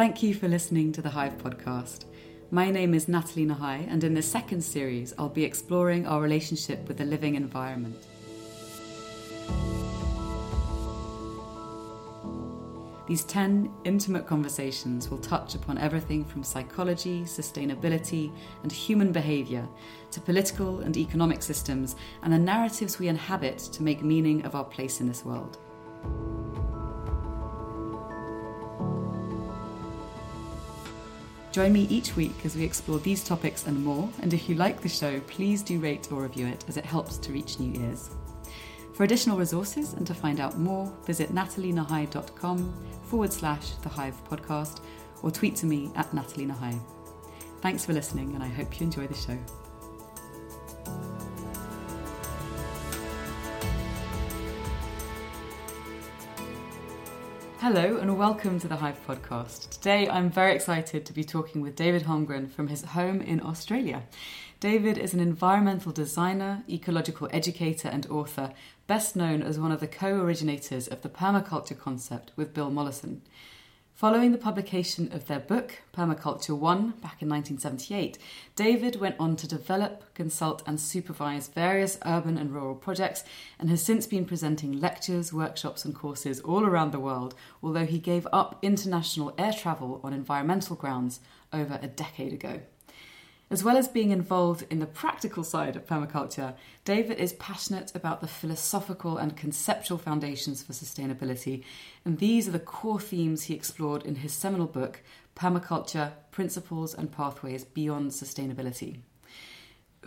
Thank you for listening to the Hive podcast. My name is Nathalie Nahai, and in this second series, I'll be exploring our relationship with the living environment. These 10 intimate conversations will touch upon everything from psychology, sustainability, and human behaviour to political and economic systems and the narratives we inhabit to make meaning of our place in this world. Join me each week as we explore these topics and more. And if you like the show, please do rate or review it as it helps to reach new ears. For additional resources and to find out more, visit nathalienahai.com forward slash the Hive podcast or tweet to me at Nathalie Nahai. Thanks for listening, and I hope you enjoy the show. Hello and welcome to the Hive podcast. Today I'm very excited to be talking with David Holmgren from his home in Australia. David is an environmental designer, ecological educator, and author, best known as one of the co originators of the permaculture concept with Bill Mollison. Following the publication of their book, Permaculture One, back in 1978, David went on to develop, consult, and supervise various urban and rural projects and has since been presenting lectures, workshops, and courses all around the world, although he gave up international air travel on environmental grounds over a decade ago. As well as being involved in the practical side of permaculture, David is passionate about the philosophical and conceptual foundations for sustainability, and these are the core themes he explored in his seminal book, Permaculture Principles and Pathways Beyond Sustainability.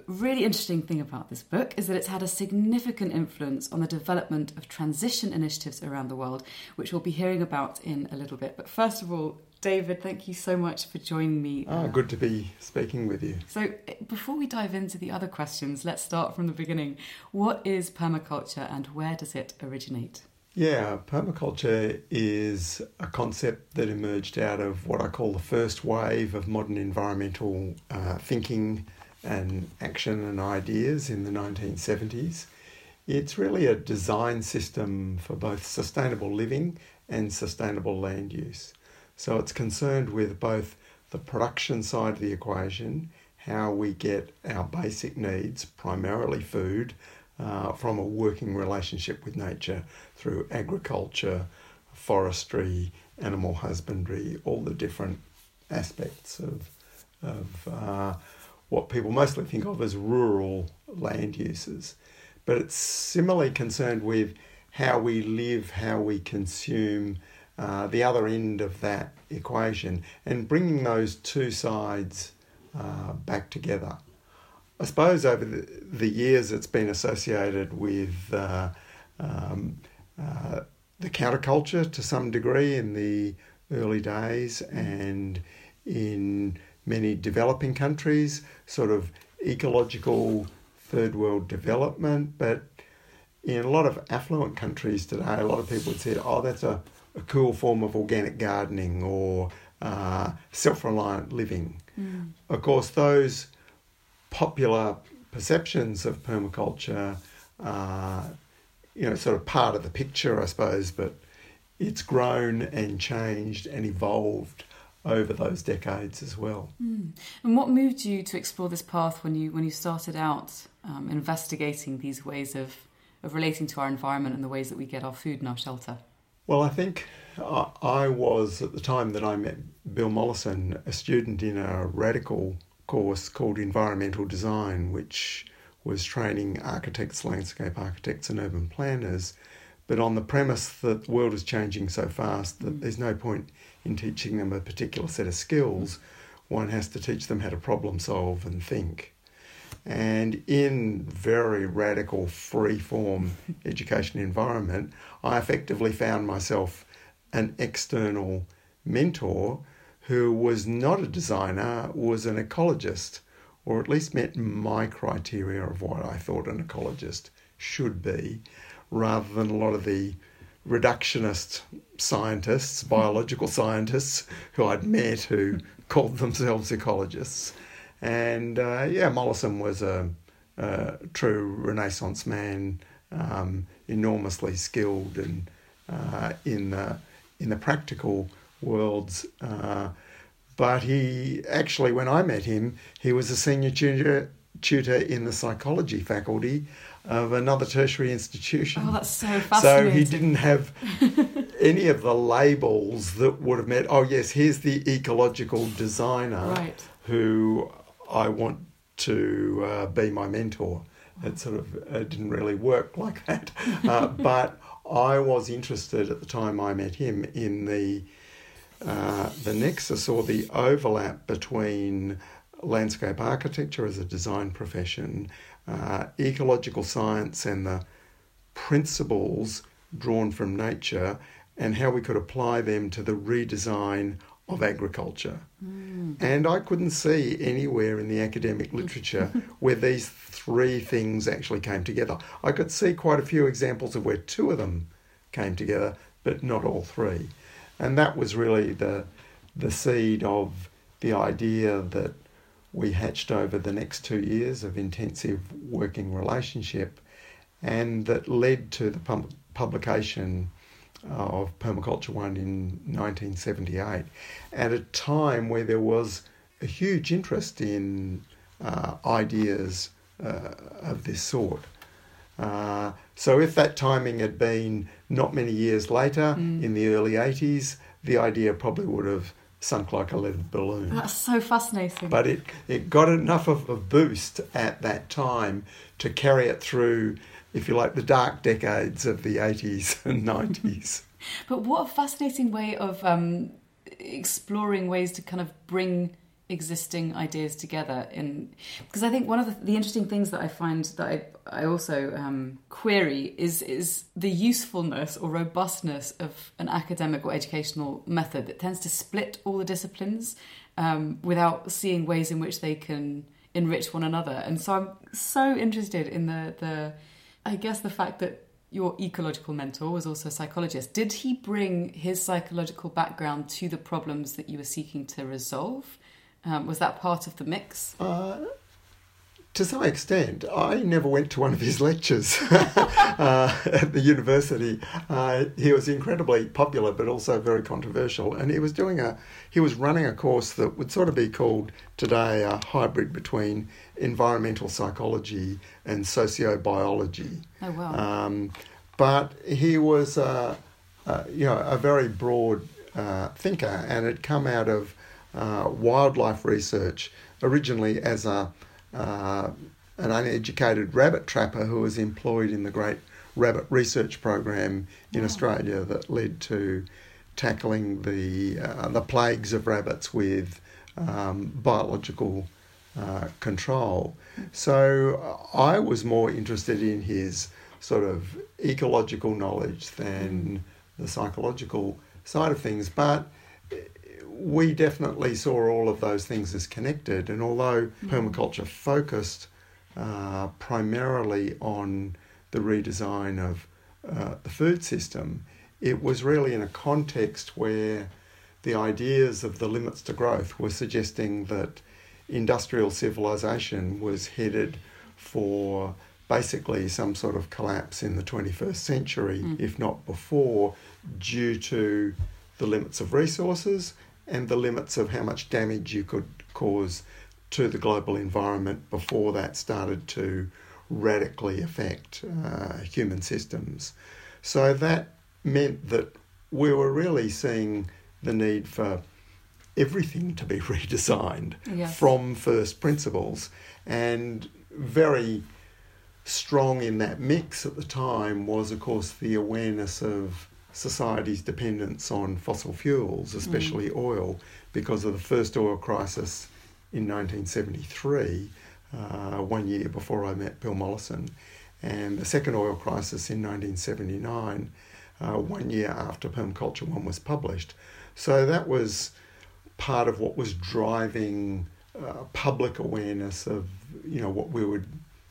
Really interesting thing about this book is that it's had a significant influence on the development of transition initiatives around the world, which we'll be hearing about in a little bit. But first of all, David, thank you so much for joining me. Oh, good to be speaking with you. So, before we dive into the other questions, let's start from the beginning. What is permaculture and where does it originate? Yeah, permaculture is a concept that emerged out of what I call the first wave of modern environmental uh, thinking and action and ideas in the 1970s. It's really a design system for both sustainable living and sustainable land use. So it's concerned with both the production side of the equation, how we get our basic needs, primarily food, uh, from a working relationship with nature through agriculture, forestry, animal husbandry, all the different aspects of, of uh, what people mostly think of as rural land uses. But it's similarly concerned with how we live, how we consume, uh, the other end of that equation and bringing those two sides uh, back together. I suppose over the, the, years it's been associated with uh, um, uh, the counterculture to some degree in the early days and in many developing countries, sort of ecological third world development, but in a lot of affluent countries today, a lot of people would say, oh, that's a a cool form of organic gardening or uh, self reliant living. Mm. Of course, those popular perceptions of permaculture are, you know, sort of part of the picture, I suppose, but it's grown and changed and evolved over those decades as well. Mm. And what moved you to explore this path when you when you started out um, investigating these ways of of relating to our environment and the ways that we get our food and our shelter? Well, I think I was, at the time that I met Bill Mollison, a student in a radical course called Environmental Design, which was training architects, landscape architects, and urban planners, but on the premise that the world is changing so fast that there's no point in teaching them a particular set of skills. One has to teach them how to problem solve and think. And in very radical free form education environment, I effectively found myself an external mentor who was not a designer, was an ecologist, or at least met my criteria of what I thought an ecologist should be, rather than a lot of the reductionist scientists, biological scientists who I'd met who called themselves ecologists. And uh, yeah, Mollison was a, a, true Renaissance man, um, enormously skilled and uh, in the in the practical worlds. Uh, but he actually, when I met him, he was a senior tutor, tutor in the psychology faculty of another tertiary institution. Oh, that's so fascinating. So he didn't have any of the labels that would have meant, oh, yes, here's the ecological designer right. who I want to uh, be my mentor. It sort of it didn't really work like that. Uh, but I was interested at the time I met him in the uh, the nexus or the overlap between landscape architecture as a design profession, uh, ecological science, and the principles drawn from nature, and how we could apply them to the redesign of agriculture. Mm. And I couldn't see anywhere in the academic literature where these three things actually came together. I could see quite a few examples of where two of them came together, but not all three. And that was really the, the seed of the idea that we hatched over the next two years of intensive working relationship and that led to the pub- publication of Permaculture One in 1978 at a time where there was a huge interest in uh, ideas uh, of this sort. Uh, so, if that timing had been not many years later, mm. in the early 80s, the idea probably would have sunk like a lead balloon. That's so fascinating. But it, it got enough of a boost at that time to carry it through if you like, the dark decades of the 80s and 90s. but what a fascinating way of um, exploring ways to kind of bring existing ideas together in because I think one of the, the interesting things that I find that I, I also um, query is is the usefulness or robustness of an academic or educational method that tends to split all the disciplines um, without seeing ways in which they can enrich one another and so I'm so interested in the the I guess the fact that your ecological mentor was also a psychologist, did he bring his psychological background to the problems that you were seeking to resolve? Um, was that part of the mix? Uh, to some extent, I never went to one of his lectures uh, at the university. Uh, he was incredibly popular, but also very controversial, and he was doing a he was running a course that would sort of be called today a hybrid between environmental psychology and sociobiology. Oh wow! Um, but he was, uh, uh, you know, a very broad uh, thinker, and had come out of uh, wildlife research originally as a uh, an uneducated rabbit trapper who was employed in the great rabbit research program in wow. Australia that led to tackling the uh, the plagues of rabbits with um, biological uh, control. So uh, I was more interested in his sort of ecological knowledge than the psychological side of things, but we definitely saw all of those things as connected. And although mm. permaculture focused uh, primarily on the redesign of uh, the food system, it was really in a context where the ideas of the limits to growth were suggesting that industrial civilization was headed for basically some sort of collapse in the 21st century, mm. if not before, due to the limits of resources and the limits of how much damage you could cause to the global environment before that started to radically affect uh, human systems. So that meant that we were really seeing the need for everything to be redesigned yes. from first principles. And very strong in that mix at the time was, of course, the awareness of society's dependence on fossil fuels, especially mm. oil, because of the first oil crisis in 1973, uh, one year before I met Bill Mollison, and the second oil crisis in 1979, uh, one year after Permaculture One was published. So that was part of what was driving uh, public awareness of you know what we would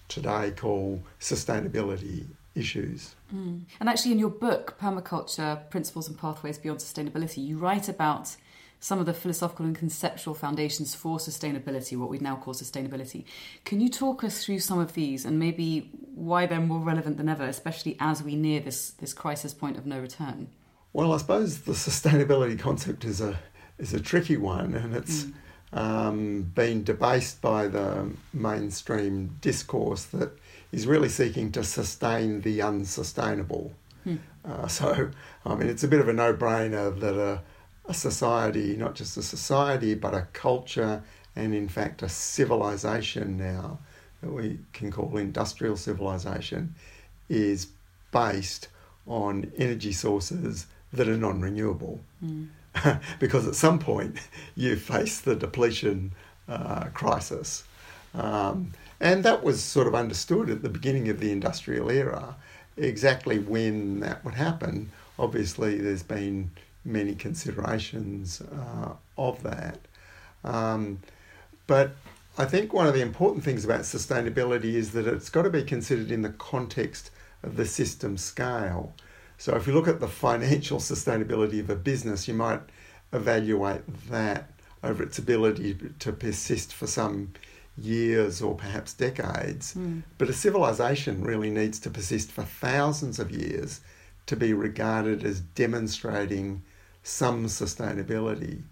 today call sustainability issues. Mm. And actually, in your book, Permaculture Principles and Pathways Beyond Sustainability, you write about some of the philosophical and conceptual foundations for sustainability, what we'd now call sustainability. Can you talk us through some of these and maybe why they're more relevant than ever, especially as we near this, this crisis point of no return? Well, I suppose the sustainability concept is a is a tricky one, and it's mm. um, been debased by the mainstream discourse that is really seeking to sustain the unsustainable. Mm. Uh, so, I mean, it's a bit of a no brainer that a, a society, not just a society, but a culture, and in fact, a civilization now that we can call industrial civilization, is based on energy sources that are non renewable. Mm. because at some point you face the depletion uh, crisis. Um, and that was sort of understood at the beginning of the industrial era. Exactly when that would happen, obviously, there's been many considerations uh, of that. Um, but I think one of the important things about sustainability is that it's got to be considered in the context of the system scale. So if you look at the financial sustainability of a business, you might evaluate that over its ability to persist for some years or perhaps decades. Mm. But a civilization really needs to persist for thousands of years to be regarded as demonstrating some sustainability.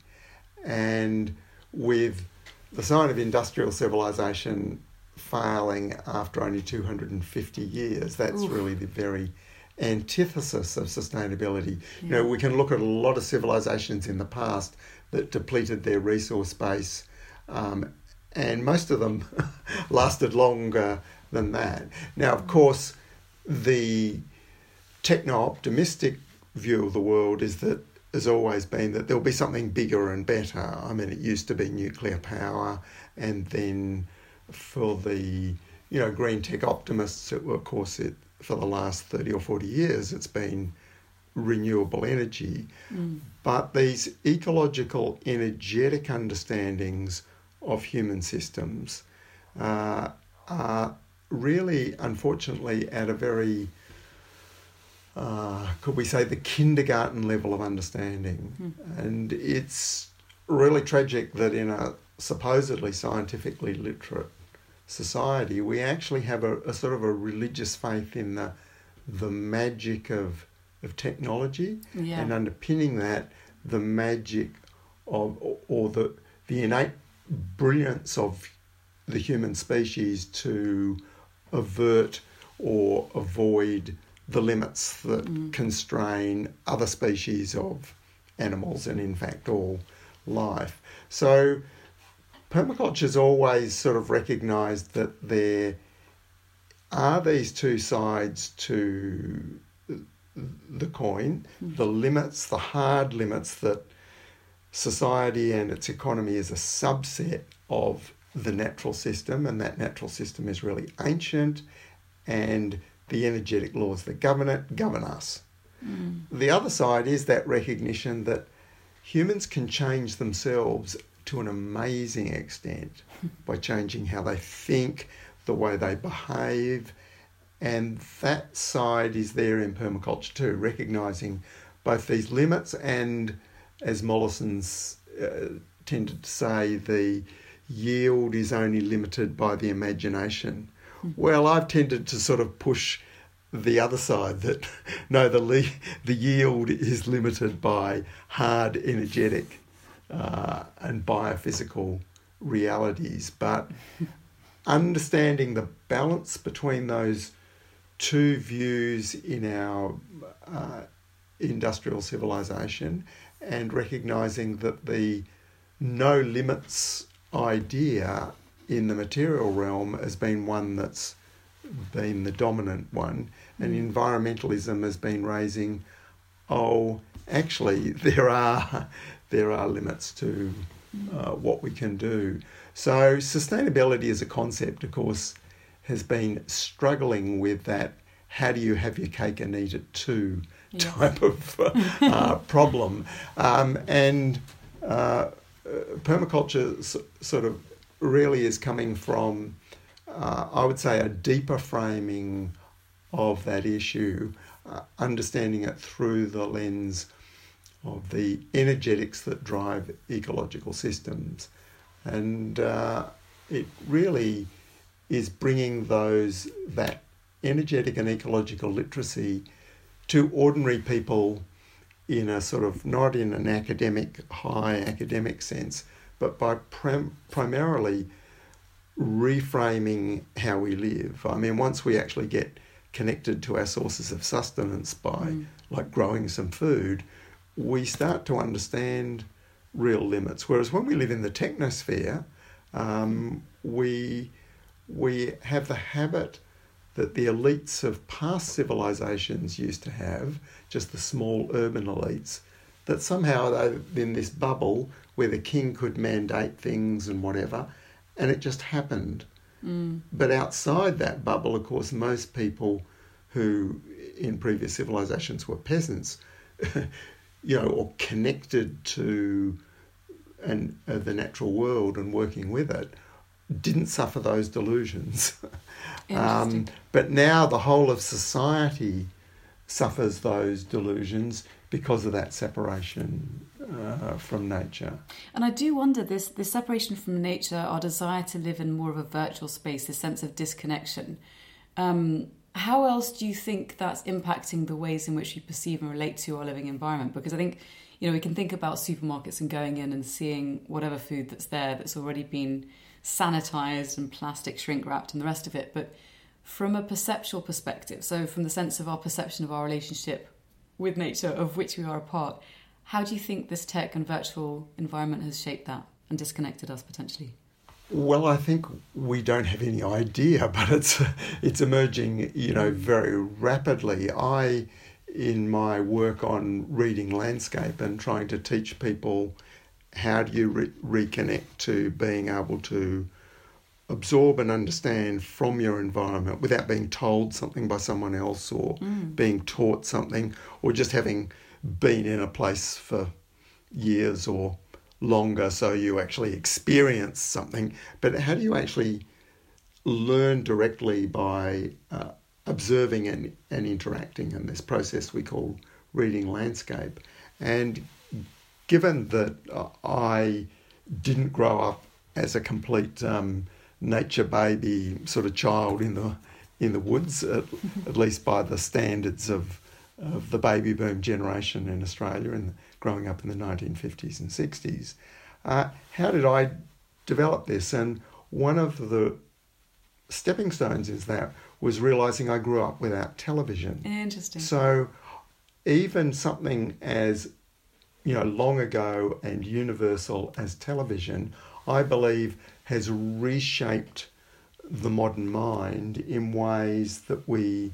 And with the sign of industrial civilization failing after only 250 years, that's Oof. really the very antithesis of sustainability. Yeah. You know, we can look at a lot of civilizations in the past that depleted their resource base, um, and most of them lasted longer than that. Now, of course, the techno optimistic view of the world is that has always been that there'll be something bigger and better. I mean, it used to be nuclear power, and then for the you know green tech optimists, it, of course, it for the last 30 or 40 years, it's been renewable energy. Mm. But these ecological, energetic understandings of human systems uh, are really, unfortunately, at a very, uh, could we say, the kindergarten level of understanding. Mm. And it's really tragic that in a supposedly scientifically literate society, we actually have a, a, sort of a religious faith in the the magic of of technology, yeah. and underpinning that, the magic of or, or the the innate brilliance of the human species to avert or avoid the limits that mm. constrain other species of animals and in fact all life. So permaculture's always sort of recognised that there are these two sides to the coin mm. the limits, the hard limits that society and its economy is a subset of the natural system, and that natural system is really ancient, and the energetic laws that govern it govern us. Mm. The other side is that recognition that humans can change themselves to an amazing extent by changing how they think, the way they behave, and that side is there in permaculture too, recognizing both these limits and, as Mollison's uh, tended to say, the yield is only limited by the imagination. Hmm. Well, I've tended to sort of push the other side that no, the le- the yield is limited by hard, energetic uh, and biophysical realities, but understanding the balance between those two views in our uh, industrial civilization and recognizing that the no limits idea in the material realm has been one that's been the dominant one, and mm. environmentalism has been raising, oh, actually, there are there are limits to uh, what we can do. So, sustainability as a concept, of course, has been struggling with that how do you have your cake and eat it too type of uh, problem. Um, and uh, permaculture s- sort of really is coming from, uh, I would say, a deeper framing of that issue, uh, understanding it through the lens of the energetics that drive ecological systems. And uh, it really is bringing those that energetic and ecological literacy to ordinary people in a sort of not in an academic, high academic sense, but by prim- primarily reframing how we live. I mean, once we actually get connected to our sources of sustenance by mm. like growing some food, we start to understand real limits. Whereas when we live in the technosphere, um, we we have the habit that the elites of past civilizations used to have, just the small urban elites, that somehow they're in this bubble where the king could mandate things and whatever, and it just happened. Mm. But outside that bubble, of course, most people who in previous civilizations were peasants, you know, or connected to and uh, the natural world and working with it, didn't suffer those delusions. um, but now the whole of society suffers those delusions because of that separation uh, from nature. And I do wonder this this separation from nature, our desire to live in more of a virtual space, this sense of disconnection. Um, how else do you think that's impacting the ways in which we perceive and relate to our living environment? Because I think you know we can think about supermarkets and going in and seeing whatever food that's there that's already been sanitized and plastic shrink wrapped and the rest of it, but from a perceptual perspective, so from the sense of our perception of our relationship with nature, of which we are a part, how do you think this tech and virtual environment has shaped that and disconnected us potentially? Well, I think we don't have any idea, but it's it's emerging, you know, very rapidly. I, in my work on reading landscape and trying to teach people how do you re- reconnect to being able to absorb and understand from your environment without being told something by someone else or mm. being taught something or just having been in a place for years or longer so you actually experience something but how do you actually learn directly by uh, observing and, and interacting in this process we call reading landscape and given that I didn't grow up as a complete um, nature baby sort of child in the in the woods, at, at, least by the standards of of the baby boom generation in Australia and growing up in the 1950s and 60s. Uh, how did I develop this? And one of the stepping stones is that was realizing I grew up without television. Interesting. So even something as you know, long ago and universal as television, I believe has reshaped the modern mind in ways that we,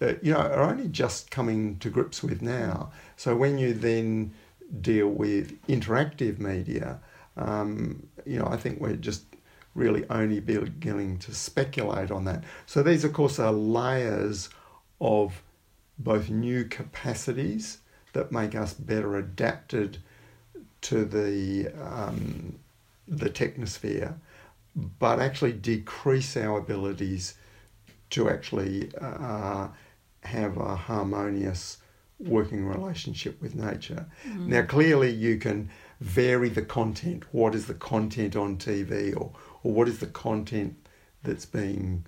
uh, you know, are only just coming to grips with now. So when you then deal with interactive media, um, you know, I think we're just really only beginning to speculate on that. So these, of course, are layers of both new capacities that make us better adapted to the um, the technosphere, but actually decrease our abilities to actually uh, have a harmonious working relationship with nature. Mm. Now, clearly, you can vary the content. What is the content on TV, or or what is the content that's being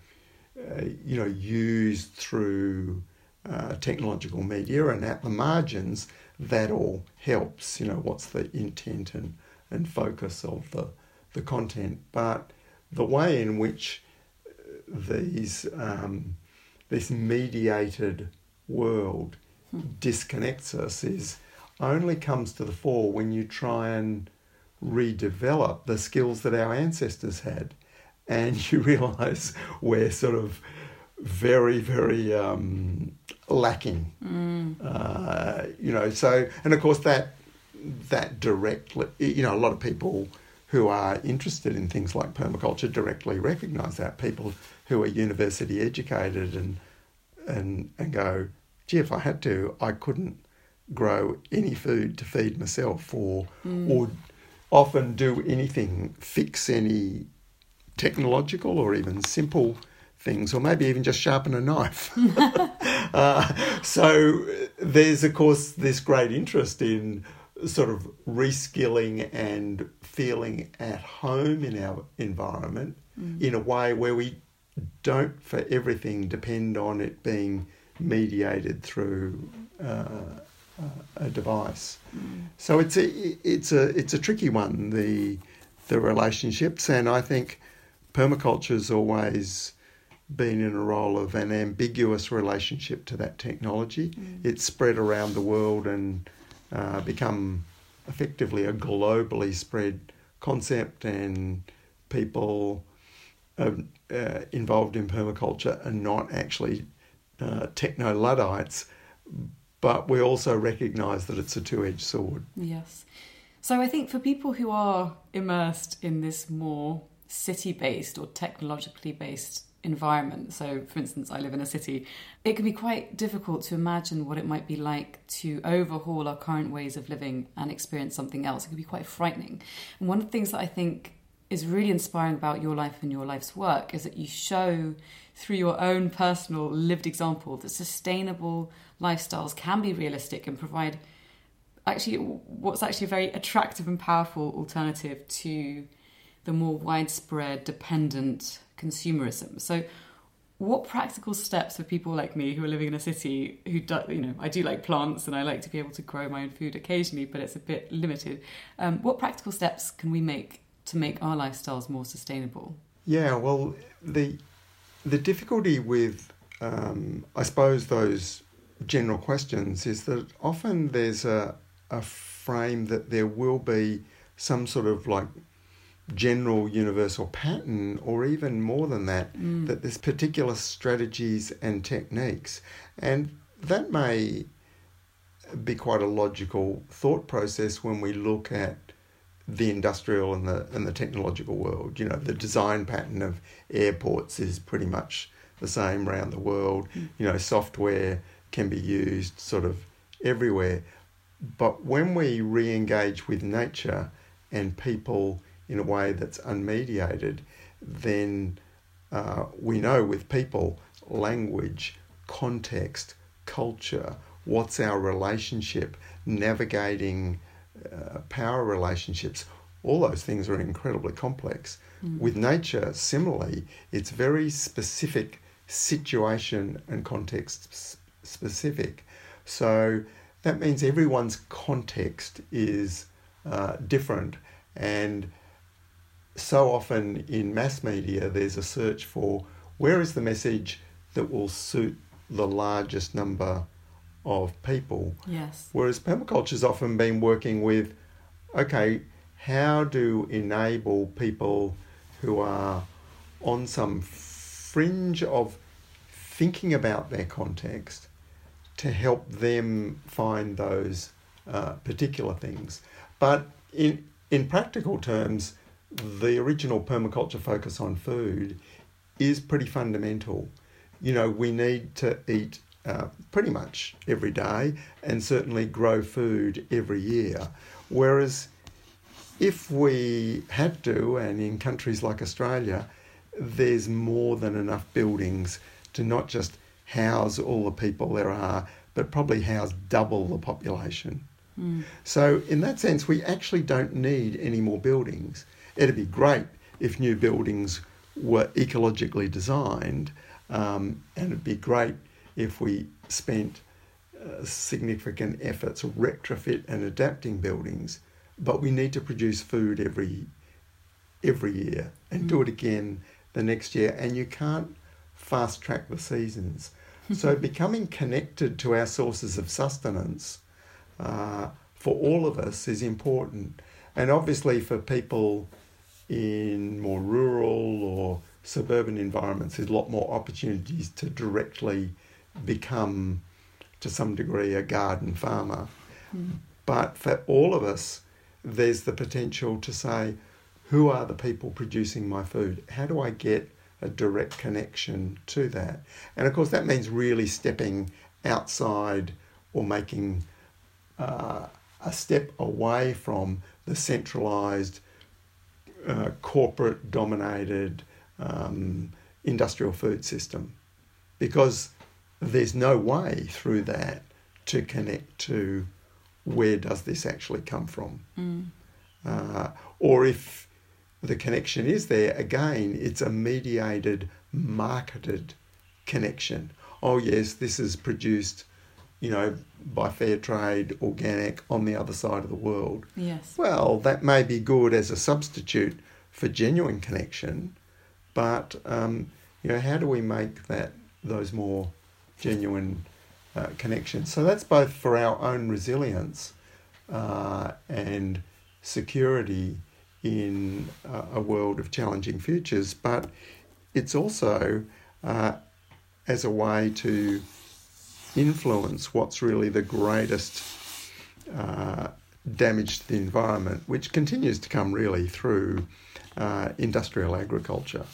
uh, you know used through uh, technological media, and at the margins, that all helps. You know, what's the intent and, and focus of the, the content. But the way in which uh, these um, this mediated world hmm. disconnects us is only comes to the fore when you try and redevelop the skills that our ancestors had, and you realise we're sort of very, very um, lacking. Mm. Uh, you know, so and of course that that directly, you know, a lot of people who are interested in things like permaculture directly recognise that. People who are university educated and and and go, gee, if I had to, I couldn't grow any food to feed myself, or mm. or often do anything, fix any technological or even simple things, or maybe even just sharpen a knife. uh, so there's, of course, this great interest in sort of reskilling and feeling at home in our environment mm. in a way where we don't, for everything, depend on it being mediated through uh, a a device. So it's a it's a it's a tricky one the the relationships, and I think permaculture is always been in a role of an ambiguous relationship to that technology. Mm. It's spread around the world and uh, become effectively a globally spread concept, and people uh, uh, involved in permaculture are not actually uh, techno Luddites, but we also recognise that it's a two edged sword. Yes. So I think for people who are immersed in this more city based or technologically based environment, so for instance, I live in a city, it can be quite difficult to imagine what it might be like to overhaul our current ways of living and experience something else. It can be quite frightening. And one of the things that I think is really inspiring about your life and your life's work is that you show through your own personal lived example that sustainable lifestyles can be realistic and provide actually what's actually a very attractive and powerful alternative to the more widespread dependent consumerism. So what practical steps for people like me who are living in a city who do, you know I do like plants and I like to be able to grow my own food occasionally but it's a bit limited um, what practical steps can we make to make our lifestyles more sustainable Yeah, well, the the difficulty with um, I suppose those general questions is that often there's a a frame that there will be some sort of like general universal pattern or even more than that Mm. that there's particular strategies and techniques and that may be quite a logical thought process when we look at the industrial and the and the technological world you know the design pattern of airports is pretty much the same around the world Mm. you know software can be used sort of everywhere but when we re-engage with nature and people in a way that's unmediated, then uh, we know with people, language, context, culture, what's our relationship, navigating uh, power relationships, all those things are incredibly complex. Mm. With nature, similarly, it's very specific situation and context specific. So that means everyone's context is uh, different. And so often in mass media, there's a search for where is the message that will suit the largest number of people. yes Whereas permaculture's often been working with, okay, how to enable people who are on some fringe of thinking about their context to help them find those uh, particular things. But in in practical terms, the original permaculture focus on food is pretty fundamental. You know, we need to eat uh, pretty much every day and certainly grow food every year. Whereas if we had to, and in countries like Australia, there's more than enough buildings to not just house all the people there are, but probably house double the population. Mm. So, in that sense, we actually don't need any more buildings. It'd be great if new buildings were ecologically designed, um, and it'd be great if we spent uh, significant efforts retrofit and adapting buildings. But we need to produce food every every year and do it again the next year, and you can't fast track the seasons. so, becoming connected to our sources of sustenance uh, for all of us is important. And obviously, for people in more rural or suburban environments, there's a lot more opportunities to directly become, to some degree, a garden farmer. Mm. But for all of us, there's the potential to say, who are the people producing my food? How do I get a direct connection to that? And of course, that means really stepping outside or making uh, a step away from the centralized, uh, corporate dominated um, industrial food system because there's no way through that to connect to where does this actually come from. Mm. Uh, or if the connection is there, again, it's a mediated, marketed connection. Oh, yes, this is produced you know, by fair trade, organic on the other side of the world. Yes. Well, that may be good as a substitute for genuine connection, but um, you know, how do we make that those more genuine uh, connections? So that's both for our own resilience uh, and security in uh, a world of challenging futures, but it's also uh, as a way to influence what's really the greatest uh, damage to the environment, which continues to come really through uh, industrial agriculture.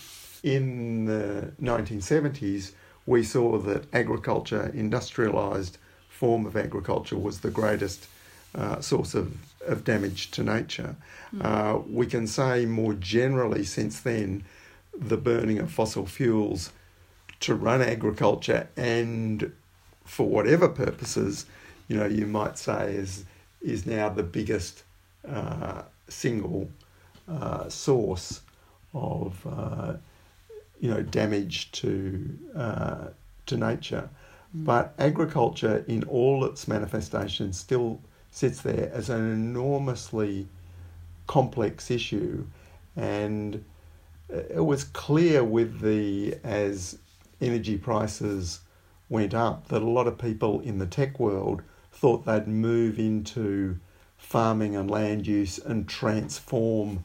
In the 1970s, we saw that agriculture, industrialised form of agriculture, was the greatest uh, source of, of damage to nature. Mm. Uh, we can say more generally since then, the burning of fossil fuels to run agriculture and for whatever purposes, you know, you might say is is now the biggest uh, single uh, source of uh, you know damage to uh, to nature. Mm. But agriculture, in all its manifestations, still sits there as an enormously complex issue, and it was clear with the as energy prices went up that a lot of people in the tech world thought they'd move into farming and land use and transform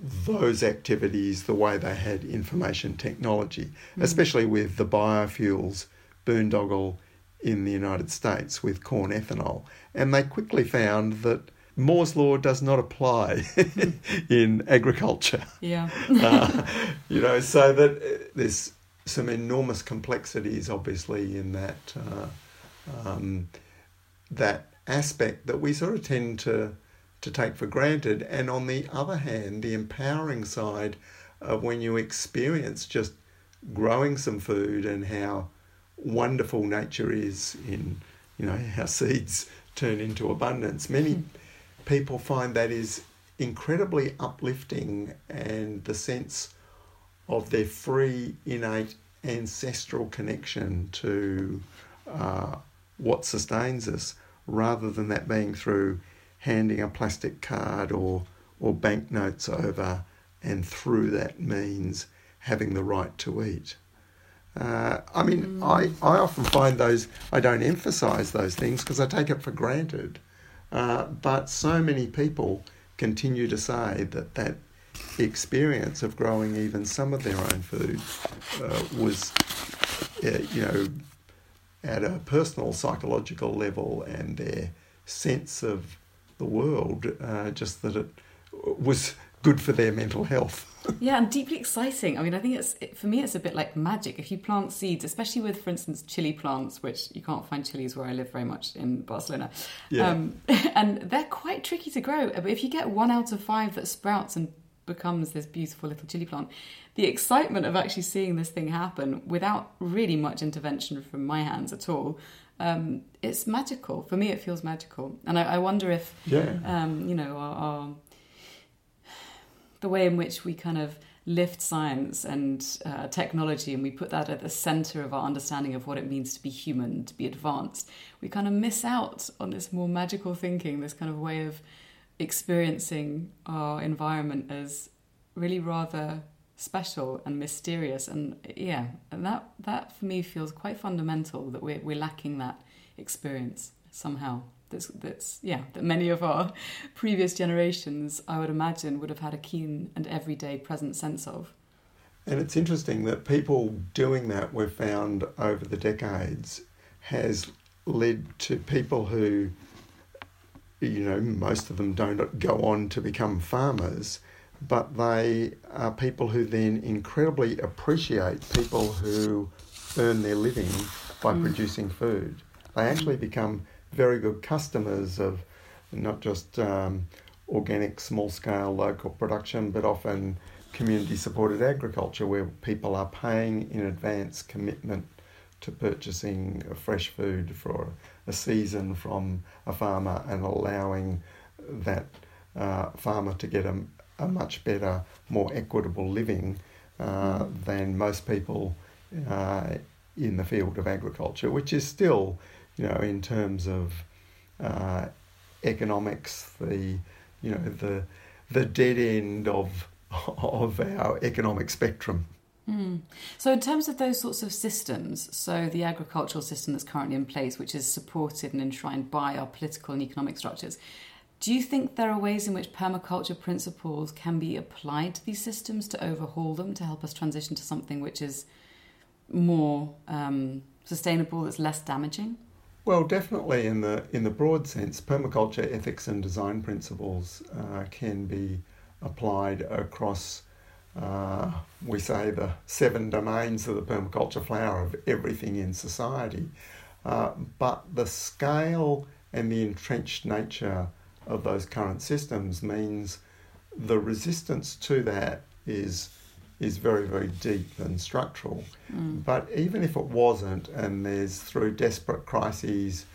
those activities the way they had information technology, mm. especially with the biofuels boondoggle in the United States with corn ethanol. And they quickly found that Moore's law does not apply in agriculture. Yeah. uh, you know, so that uh, there's some enormous complexities, obviously, in that uh, um, that aspect that we sort of tend to to take for granted. And on the other hand, the empowering side of when you experience just growing some food and how wonderful nature is in you know how seeds turn into abundance. Many hmm. people find that is incredibly uplifting and the sense of their free, innate, ancestral connection to uh, what sustains us, rather than that being through handing a plastic card or or banknotes over, and through that means having the right to eat. Uh, I mean, mm. I, I often find those, I don't emphasize those things because I take it for granted. Uh, but so many people continue to say that that experience of growing even some of their own food uh, was, uh, you know, at a personal psychological level and their sense of the world, uh, just that it was good for their mental health. yeah, and deeply exciting. I mean, I think it's it, for me, it's a bit like magic. If you plant seeds, especially with, for instance, chili plants, which you can't find chilies where I live very much in Barcelona, yeah. Um, and they're quite tricky to grow. But if you get one out of five that sprouts and becomes this beautiful little chili plant. The excitement of actually seeing this thing happen without really much intervention from my hands at all, um, it's magical. For me, it feels magical. And I, I wonder if, yeah. um, you know, our, our, the way in which we kind of lift science and uh, technology and we put that at the center of our understanding of what it means to be human, to be advanced, we kind of miss out on this more magical thinking, this kind of way of experiencing our environment as really rather special and mysterious. And yeah and that that for me feels quite fundamental that we're, we're lacking that experience somehow. That's that's yeah that many of our previous generations i would imagine would have had a keen and everyday present sense of. And it's interesting that people doing that we've found over the decades has led to people who you know, most of them don't go on to become farmers, but they are people who then incredibly appreciate people who earn their living by mm. producing food. They actually become very good customers of not just um, organic, small scale, local production, but often community supported agriculture where people are paying in advance commitment to purchasing fresh food for a season from a farmer and allowing that uh, farmer to get a, a, much better, more equitable living uh, than most people uh, in the field of agriculture, which is still, you know, in terms of uh, economics, the you know the the dead end of of our economic spectrum. Mm. So, in terms of those sorts of systems, so the agricultural system that's currently in place, which is supported and enshrined by our political and economic structures, do you think there are ways in which permaculture principles can be applied to these systems to overhaul them to help us transition to something which is more um, sustainable, that's less damaging? Well, definitely in the in the broad sense, permaculture ethics and design principles uh, can be applied across uh, we say the seven domains of the permaculture flower of everything in society. Uh, but the scale and the entrenched nature of those current systems means the resistance to that is is very very deep and structural. Mm. But even if it wasn't, and there's through desperate crises,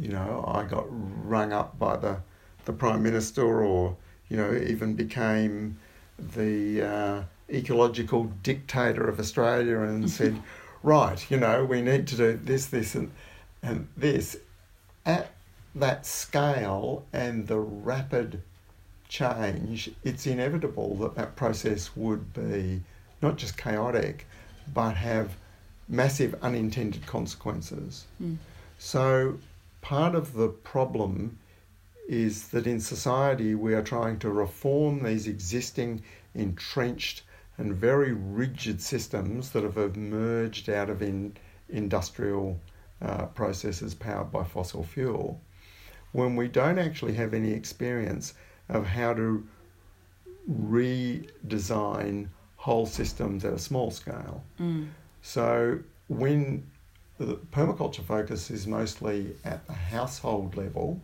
you know, I got rung up by the the prime minister, or you know, even became the uh, ecological dictator of Australia and said, right, you know, we need to do this, this, and, and this. At that scale and the rapid change, it's inevitable that that process would be not just chaotic, but have massive unintended consequences. Mm. So, part of the problem is that in society we are trying to reform these existing entrenched and very rigid systems that have emerged out of in, industrial uh, processes powered by fossil fuel when we don't actually have any experience of how to redesign whole systems at a small scale. Mm. So when the permaculture focus is mostly at the household level,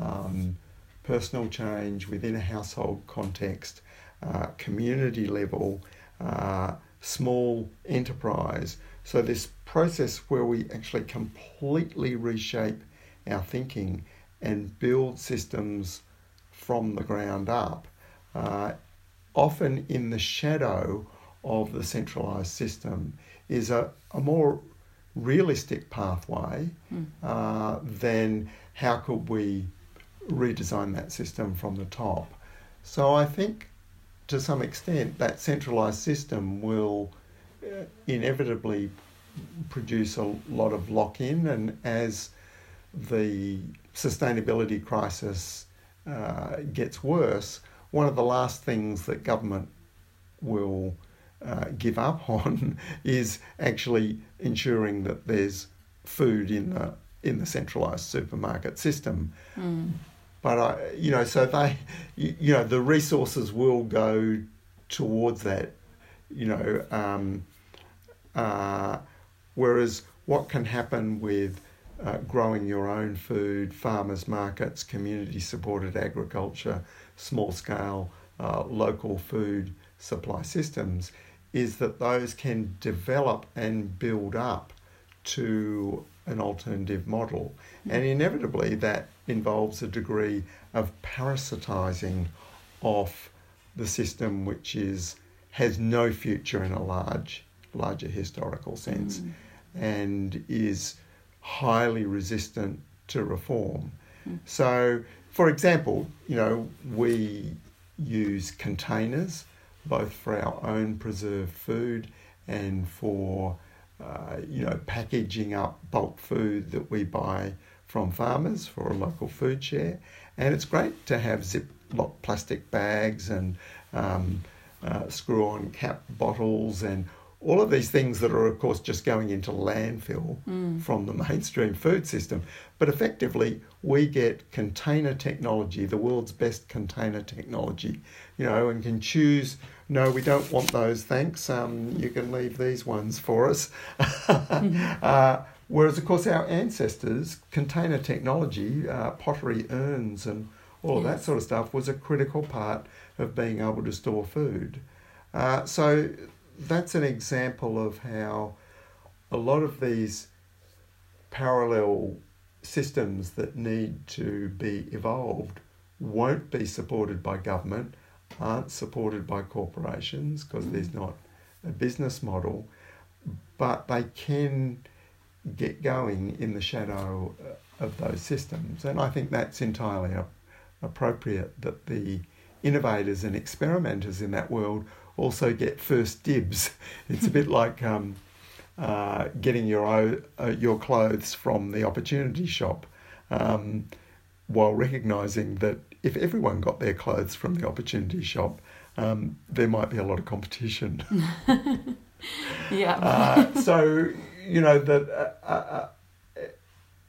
um, personal change within a household context, uh, community level, uh, small enterprise. So, this process where we actually completely reshape our thinking and build systems from the ground up, uh, often in the shadow of the centralized system, is a, a more realistic pathway mm. uh, than how could we redesign that system from the top. So I think to some extent that centralized system will uh, inevitably produce a lot of lock in, and as the sustainability crisis uh, gets worse, one of the last things that government will uh, give up on is actually ensuring that there's food in the in the centralized supermarket system. Mm. But I, you know, so they, you, know, the resources will go towards that, you know. Um, uh, whereas what can happen with uh, growing your own food, farmers markets, community supported agriculture, small scale uh, local food supply systems, is that those can develop and build up to an alternative model. And inevitably, that involves a degree of parasitizing off the system which is has no future in a large larger historical sense mm. and is highly resistant to reform. Mm. So for example, you know, we use containers both for our own preserved food and for uh, you know, packaging up bulk food that we buy from farmers for a local food share. And it's great to have Ziploc plastic bags and um, uh, screw on cap bottles and all of these things that are, of course, just going into landfill mm. from the mainstream food system. But effectively, we get container technology, the world's best container technology, you know, and can choose no, we don't want those, thanks. Um, you can leave these ones for us. uh, whereas, of course, our ancestors, container technology, uh, pottery urns, and all yes. of that sort of stuff was a critical part of being able to store food. Uh, so that's an example of how a lot of these parallel systems that need to be evolved won't be supported by government, aren't supported by corporations because there's not a business model, but they can get going in the shadow uh, of those systems. And I think that's entirely appropriate that the innovators and experimenters in that world also get first dibs. It's a bit like um, uh, getting your uh, your clothes from the opportunity shop, um, while recognizing that if everyone got their clothes from the opportunity shop, um, there might be a lot of competition. yeah. uh, so you know that uh, uh,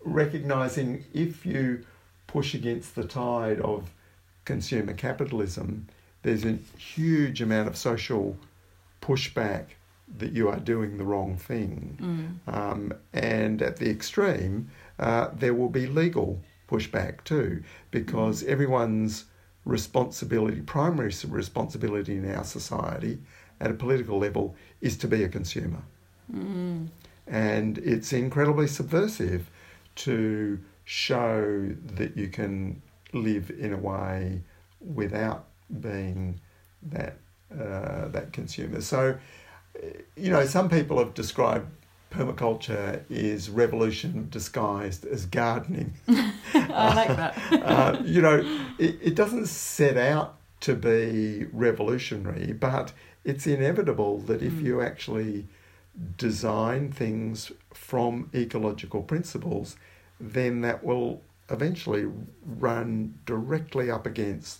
recognizing if you push against the tide of consumer capitalism, there's a huge amount of social pushback that you are doing the wrong thing. Mm. Um, and at the extreme, uh, there will be legal pushback too, because mm. everyone's responsibility, primary responsibility in our society at a political level, is to be a consumer. Mm. And it's incredibly subversive to show that you can live in a way without being that uh, that consumer. So, you know, some people have described permaculture is revolution disguised as gardening. I like that. uh, you know, it, it doesn't set out to be revolutionary, but it's inevitable that if mm. you actually design things from ecological principles, then that will eventually run directly up against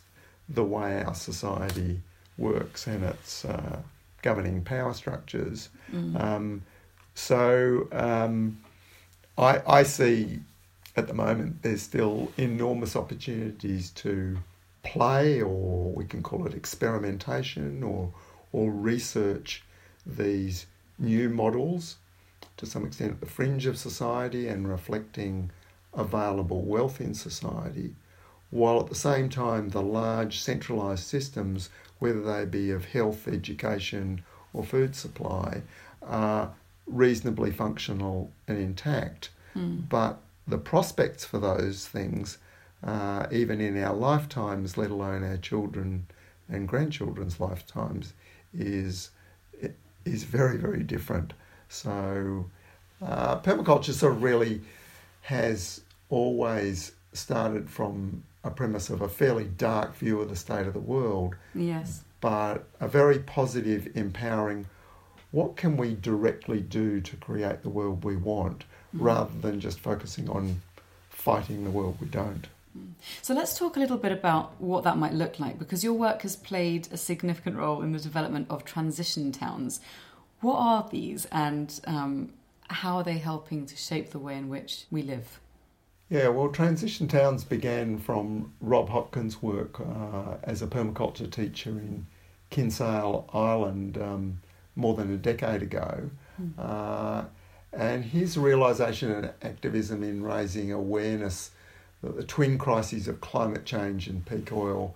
the way our society works and its uh, governing power structures. Mm. Um, so um, I, I see at the moment there's still enormous opportunities to play, or we can call it experimentation, or or research these new models to some extent at the fringe of society and reflecting available wealth in society, while at the same time the large centralised systems, whether they be of health, education, or food supply, are reasonably functional and intact. Mm. But the prospects for those things, uh, even in our lifetimes, let alone our children and grandchildren's lifetimes, is is very very different. So uh, permaculture sort of really has always started from a premise of a fairly dark view of the state of the world. Yes. But a very positive, empowering what can we directly do to create the world we want mm. rather than just focusing on fighting the world we don't. Mm. So let's talk a little bit about what that might look like because your work has played a significant role in the development of transition towns. What are these and um, how are they helping to shape the way in which we live? Yeah, well, Transition Towns began from Rob Hopkins' work uh, as a permaculture teacher in Kinsale Ireland um, more than a decade ago. Mm. Uh, and his realisation and activism in raising awareness that the twin crises of climate change and peak oil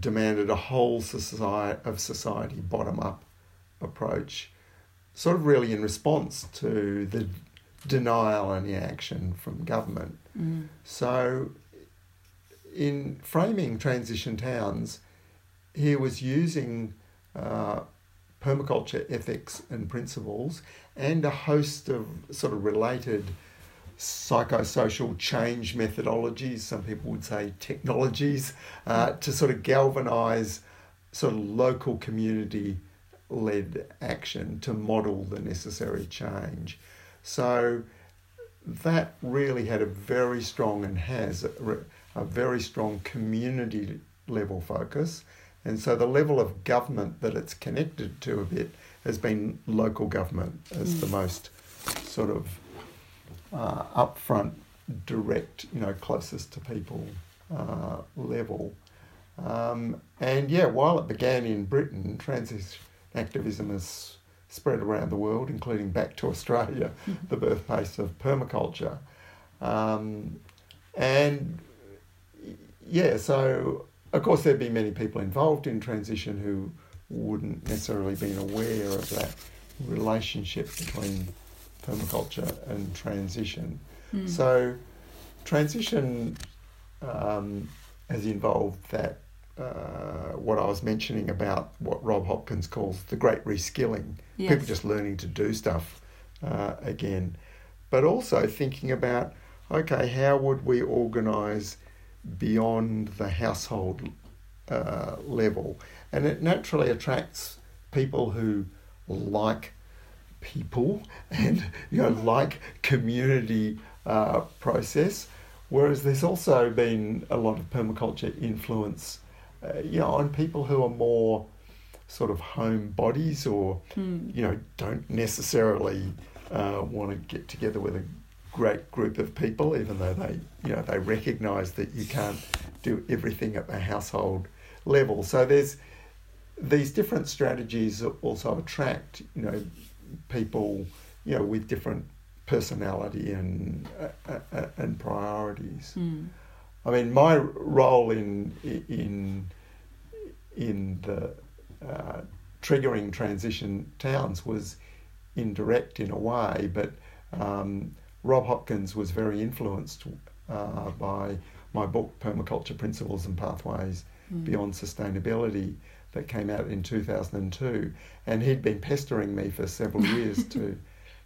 demanded a whole society of society bottom up approach, sort of really in response to the denial and inaction from government. Mm. So, in framing transition towns, he was using uh, permaculture ethics and principles and a host of sort of related psychosocial change methodologies, some people would say technologies, uh, to sort of galvanize sort of local community led action to model the necessary change. So that really had a very strong and has a, a very strong community level focus. And so the level of government that it's connected to a bit has been local government as mm. the most sort of uh, upfront, direct, you know, closest to people uh, level. Um, and yeah, while it began in Britain, transition activism has spread around the world, including back to Australia, the birthplace of permaculture. Um, and yeah, so of course there'd be many people involved in transition who wouldn't necessarily been aware of that relationship between permaculture and transition. Mm. So transition um, has involved that uh, what I was mentioning about what Rob Hopkins calls the great reskilling. Yes. People just learning to do stuff uh, again. but also thinking about okay, how would we organise beyond the household uh, level? And it naturally attracts people who like people and you know like community uh, process. Whereas there's also been a lot of permaculture influence, uh, you know, on people who are more sort of home bodies or Hmm. you know don't necessarily uh, want to get together with a great group of people, even though they you know they recognise that you can't do everything at the household level. So there's these different strategies also attract you know people you know with different personality and uh, uh, and priorities. Hmm. I mean, my role in in in the uh, triggering transition towns was indirect in a way, but um, Rob Hopkins was very influenced uh, by my book Permaculture Principles and Pathways Hmm. Beyond Sustainability that came out in 2002, and he'd been pestering me for several years to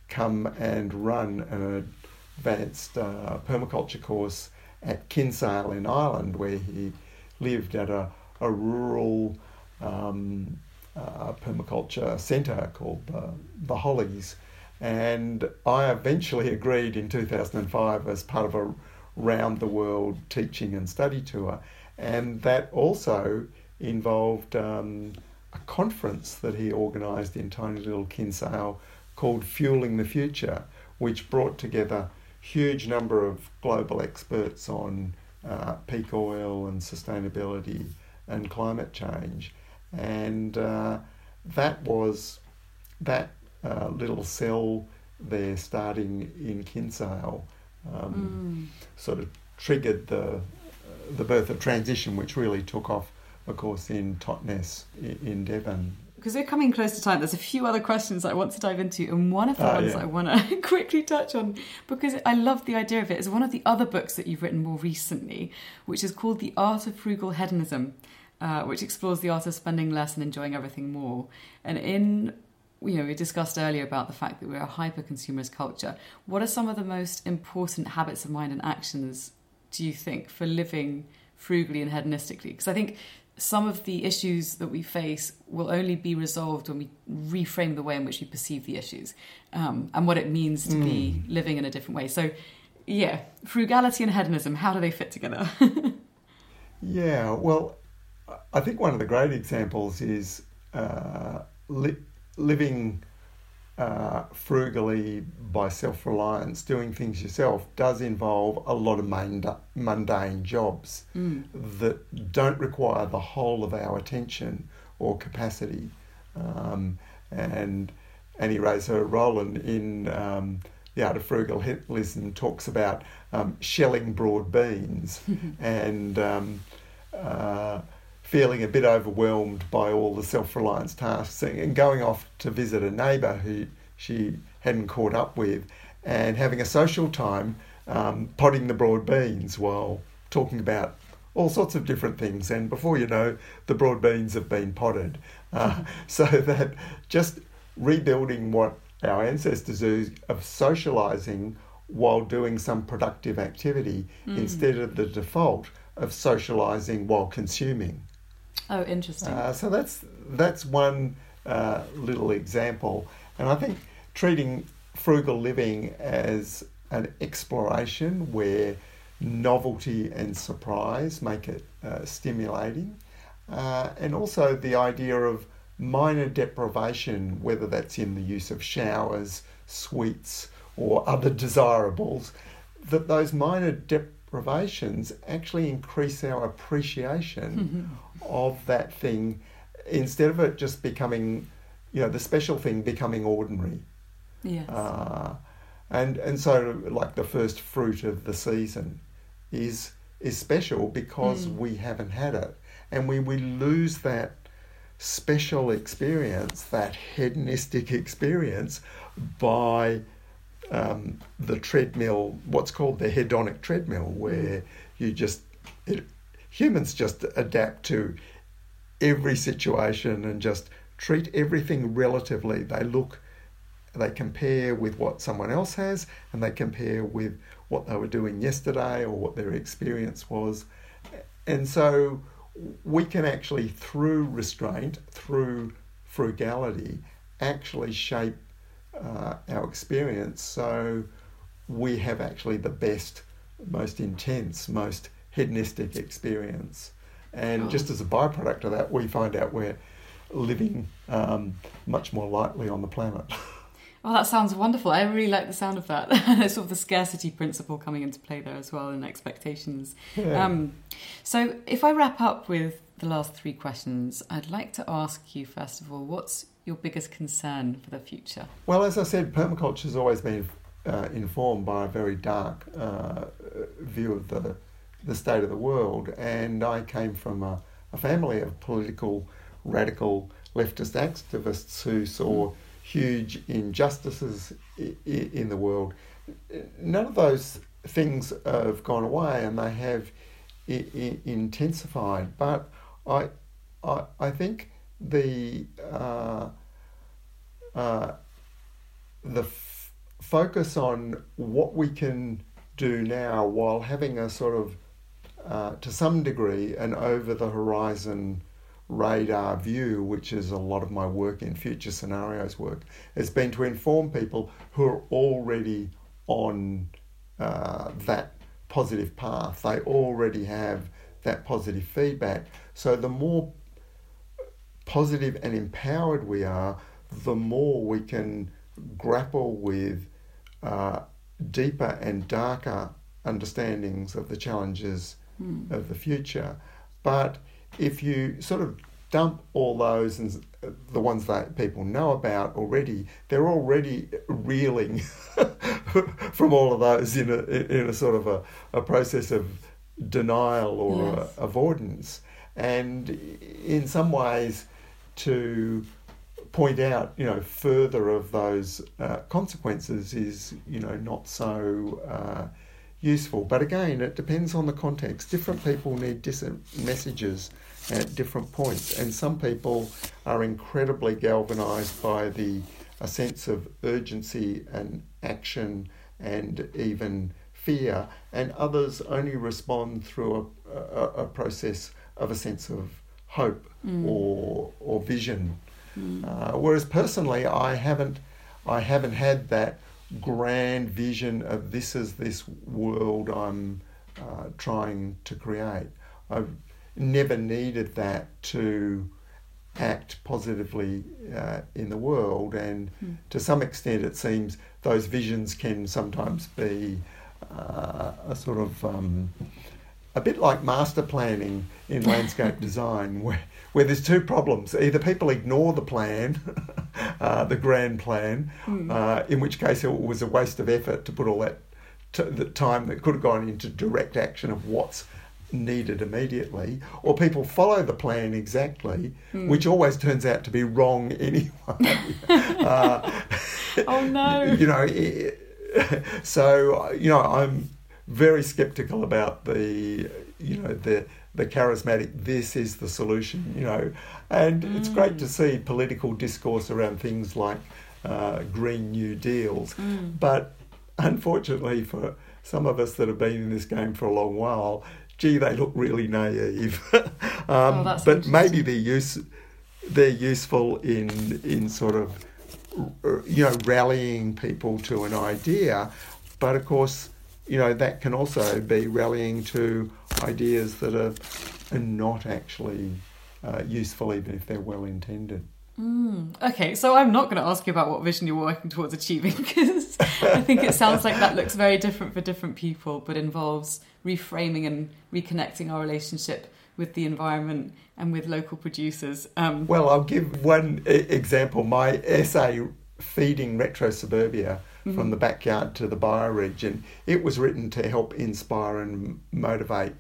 come and run an advanced uh, permaculture course at Kinsale in Ireland, where he lived at a, a rural um, uh, permaculture centre called the, the Hollies. And I eventually agreed in 2005 as part of a round the world teaching and study tour. And that also involved um, a conference that he organised in tiny little Kinsale called Fueling the Future, which brought together huge number of global experts on uh, peak oil and sustainability and climate change. And uh, that was that uh, little cell there starting in Kinsale um, Mm. sort of triggered the the birth of transition, which really took off, of course, in Totnes in Devon. Because we're coming close to time, there's a few other questions I want to dive into, and one of the Ah, ones yeah. I want to quickly touch on because I love the idea of it is one of the other books that you've written more recently, which is called The Art of Frugal Hedonism, uh, which explores the art of spending less and enjoying everything more. And in you know, we discussed earlier about the fact that we're a hyper consumerist culture. What are some of the most important habits of mind and actions do you think for living frugally and hedonistically? Because I think some of the issues that we face will only be resolved when we reframe the way in which we perceive the issues um, and what it means to be living in a different way. So, yeah, frugality and hedonism, how do they fit together? Yeah, well, I think one of the great examples is uh, li- living uh, frugally by self reliance, doing things yourself, does involve a lot of munda- mundane jobs Mm. that don't require the whole of our attention or capacity. Um, and Annie Raser-Rowland in um, The Art of Frugal Hedonism talks about um, shelling broad beans and um, uh, feeling a bit overwhelmed by all the self reliance tasks and going off to visit a neighbour who she hadn't caught up with and having a social time um, potting the broad beans while talking about all sorts of different things. And before you know, the broad beans have been potted. Uh, so that just rebuilding what our ancestors do of socialising while doing some productive activity instead of the default of socialising while consuming. Oh, interesting. Uh, so that's that's one uh, little example, and I think treating frugal living as an exploration where novelty and surprise make it uh, stimulating, uh, and also the idea of minor deprivation, whether that's in the use of showers, sweets, or other desirables, that those minor deprivations actually increase our appreciation of that thing instead of it just becoming, you know, the special thing becoming ordinary. yes. Uh, and and so like the first fruit of the season is is special because Mm. we haven't had it, and we we lose that special experience, that hedonistic experience, by um, the treadmill, what's called the hedonic treadmill, where you just it, humans just adapt to every situation and just treat everything relatively. They look they compare with what someone else has, and they compare with what they were doing yesterday or what their experience was. And so we can actually, through restraint, through frugality, actually shape uh, our experience so we have actually the best, most intense, most hedonistic experience. And oh. just as a byproduct of that, we find out we're living um, much more lightly on the planet. Oh, that sounds wonderful. I really like the sound of that. sort of the scarcity principle coming into play there as well, and expectations. Yeah. Um, so, if I wrap up with the last three questions, I'd like to ask you first of all, what's your biggest concern for the future? Well, as I said, permaculture has always been uh, informed by a very dark uh, view of the the state of the world, and I came from a, a family of political radical leftist activists who saw huge injustices in the world. None of those things have gone away, and they have intensified. But I, I, I think the uh, uh, the f- focus on what we can do now, while having a sort of, uh, to some degree, an over the horizon radar view, which is a lot of my work in future scenarios work, has been to inform people who are already on uh, that positive path. They already have that positive feedback. So the more positive and empowered we are, the more we can grapple with uh, deeper and darker understandings of the challenges mm. of the future. But if you sort of dump all those and the ones that people know about already, they're already reeling from all of those in a, in a sort of a, a process of denial or yes. avoidance. And in some ways, to point out, you know, further of those uh, consequences is, you know, not so uh, useful. But again, it depends on the context. Different people need different messages at different points, and some people are incredibly galvanized by the a sense of urgency and action and even fear, and others only respond through a, a, a process of a sense of hope mm. or or vision. Mm. Uh, whereas personally, I haven't I haven't had that grand vision of this is this world I'm uh, trying to create. I've never needed that to act positively uh, in the world, and mm. to some extent, it seems those visions can sometimes be uh, a sort of um, a bit like master planning in landscape design, where where there's two problems. Either people ignore the plan, uh, the grand plan, mm. uh, in which case it was a waste of effort to put all that t- the time that could have gone into direct action of what's needed immediately, or people follow the plan exactly, mm. which always turns out to be wrong anyway. uh, oh no! You know, so you know, I'm very skeptical about the you know the the charismatic, this is the solution, you know. And mm. it's great to see political discourse around things like uh, Green New Deals. Mm. But unfortunately, for some of us that have been in this game for a long while, gee, they look really naive. um, oh, but maybe they're, use, they're useful in, in sort of, you know, rallying people to an idea. But of course, you know, that can also be rallying to ideas that are, are not actually uh, useful, even if they're well intended. Mm, okay, so I'm not going to ask you about what vision you're working towards achieving because I think it sounds like that looks very different for different people, but involves reframing and reconnecting our relationship with the environment and with local producers. Um, well, I'll give one example. My essay, Feeding Retro Suburbia, mm-hmm. from the backyard to the bioregion. It was written to help inspire and motivate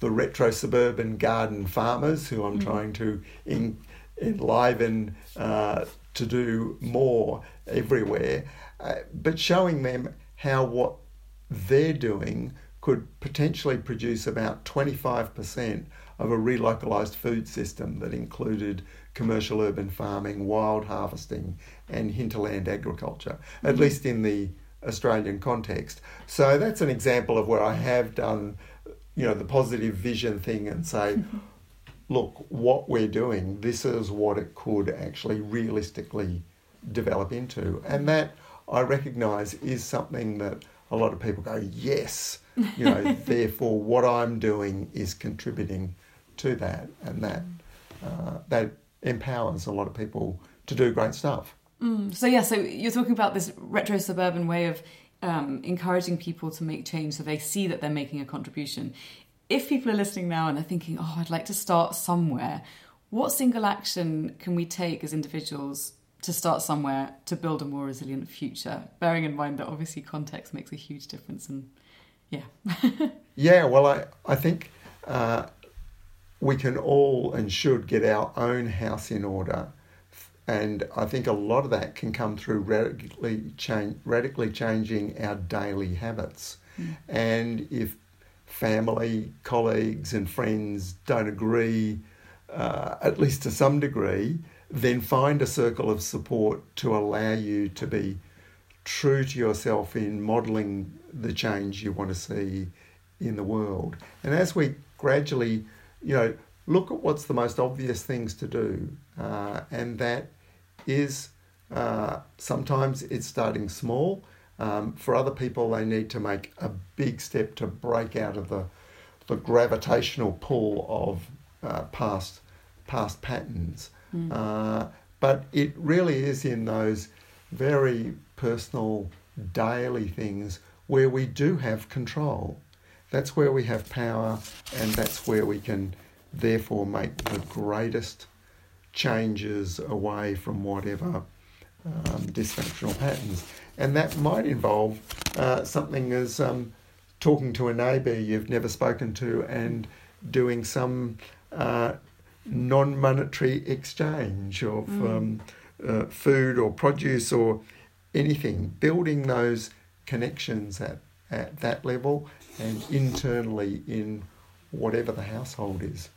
the retro suburban garden farmers who I'm mm-hmm. trying to in, enliven uh, to do more everywhere, uh, but showing them how what they're doing could potentially produce about 25% of a relocalised food system that included commercial urban farming, wild harvesting, and hinterland agriculture, at mm-hmm. least in the Australian context. So that's an example of where I have done, you know, the positive vision thing and say, look, what we're doing, this is what it could actually realistically develop into. And that I recognise is something that a lot of people go, yes, you know, therefore what I'm doing is contributing to that, and that uh, that empowers a lot of people to do great stuff. Mm. So yeah, so you're talking about this retro suburban way of um, encouraging people to make change, so they see that they're making a contribution. If people are listening now and they're thinking, "Oh, I'd like to start somewhere," what single action can we take as individuals to start somewhere to build a more resilient future? Bearing in mind that obviously context makes a huge difference, and yeah, yeah. Well, I I think. Uh, we can all and should get our own house in order. And I think a lot of that can come through radically, change, radically changing our daily habits. Mm. And if family, colleagues, and friends don't agree, uh, at least to some degree, then find a circle of support to allow you to be true to yourself in modelling the change you want to see in the world. And as we gradually you know, look at what's the most obvious things to do, uh, and that is uh, sometimes it's starting small. Um, for other people, they need to make a big step to break out of the the gravitational pull of uh, past past patterns. Mm. but it really is in those very personal daily things where we do have control. That's where we have power, and that's where we can therefore make the greatest changes away from whatever um, dysfunctional patterns. And that might involve uh, something as um, talking to a neighbour you've never spoken to and doing some uh, non monetary exchange of mm. um, uh, food or produce or anything, building those connections at, at that level and internally in whatever the household is,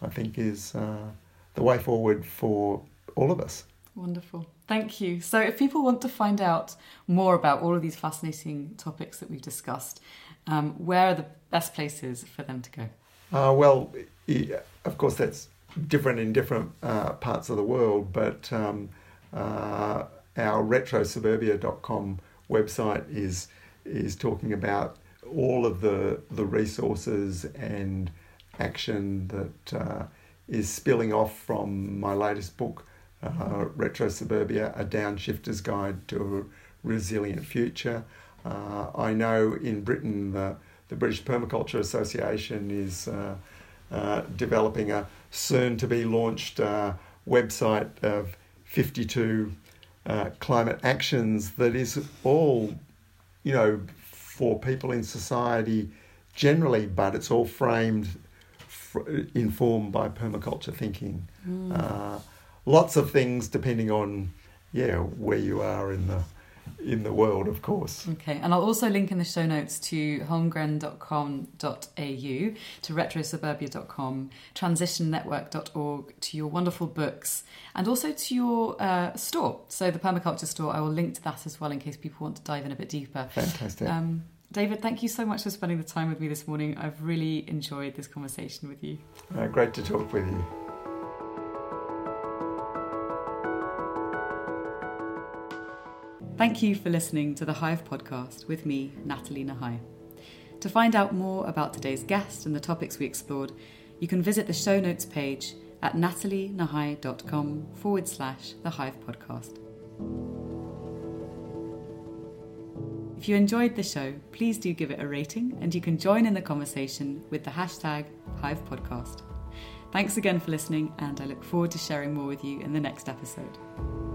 I think is uh, the way forward for all of us. Wonderful. Thank you. So, if people want to find out more about all of these fascinating topics that we've discussed, um, where are the best places for them to go? Uh, well, of course, that's different in different uh, parts of the world, but um, uh, our retrosuburbia.com website is is talking about all of the the resources and action that uh, is spilling off from my latest book, uh, Retro Suburbia: A Downshifter's Guide to a Resilient Future. Uh, I know in Britain the the British Permaculture Association is uh, uh, developing a soon to be launched uh, website of 52 climate actions that is all, you know, for people in society generally, but it's all framed, informed by permaculture thinking. Mm. Uh, lots of things depending on, yeah, where you are in the in the world, of course. Okay, and I'll also link in the show notes to holmgren.com.au, to retrosuburbia.com, transitionnetwork.org, to your wonderful books, and also to your uh, store. So, the permaculture store, I will link to that as well in case people want to dive in a bit deeper. Fantastic. Um, David, thank you so much for spending the time with me this morning. I've really enjoyed this conversation with you. Uh, great to talk with you. Thank you for listening to the Hive podcast with me, Nathalie Nahai. To find out more about today's guest and the topics we explored, you can visit the show notes page at nathalienahai.com forward slash the Hive podcast. If you enjoyed the show, please do give it a rating and you can join in the conversation with the hashtag Hive Podcast. Thanks again for listening, and I look forward to sharing more with you in the next episode.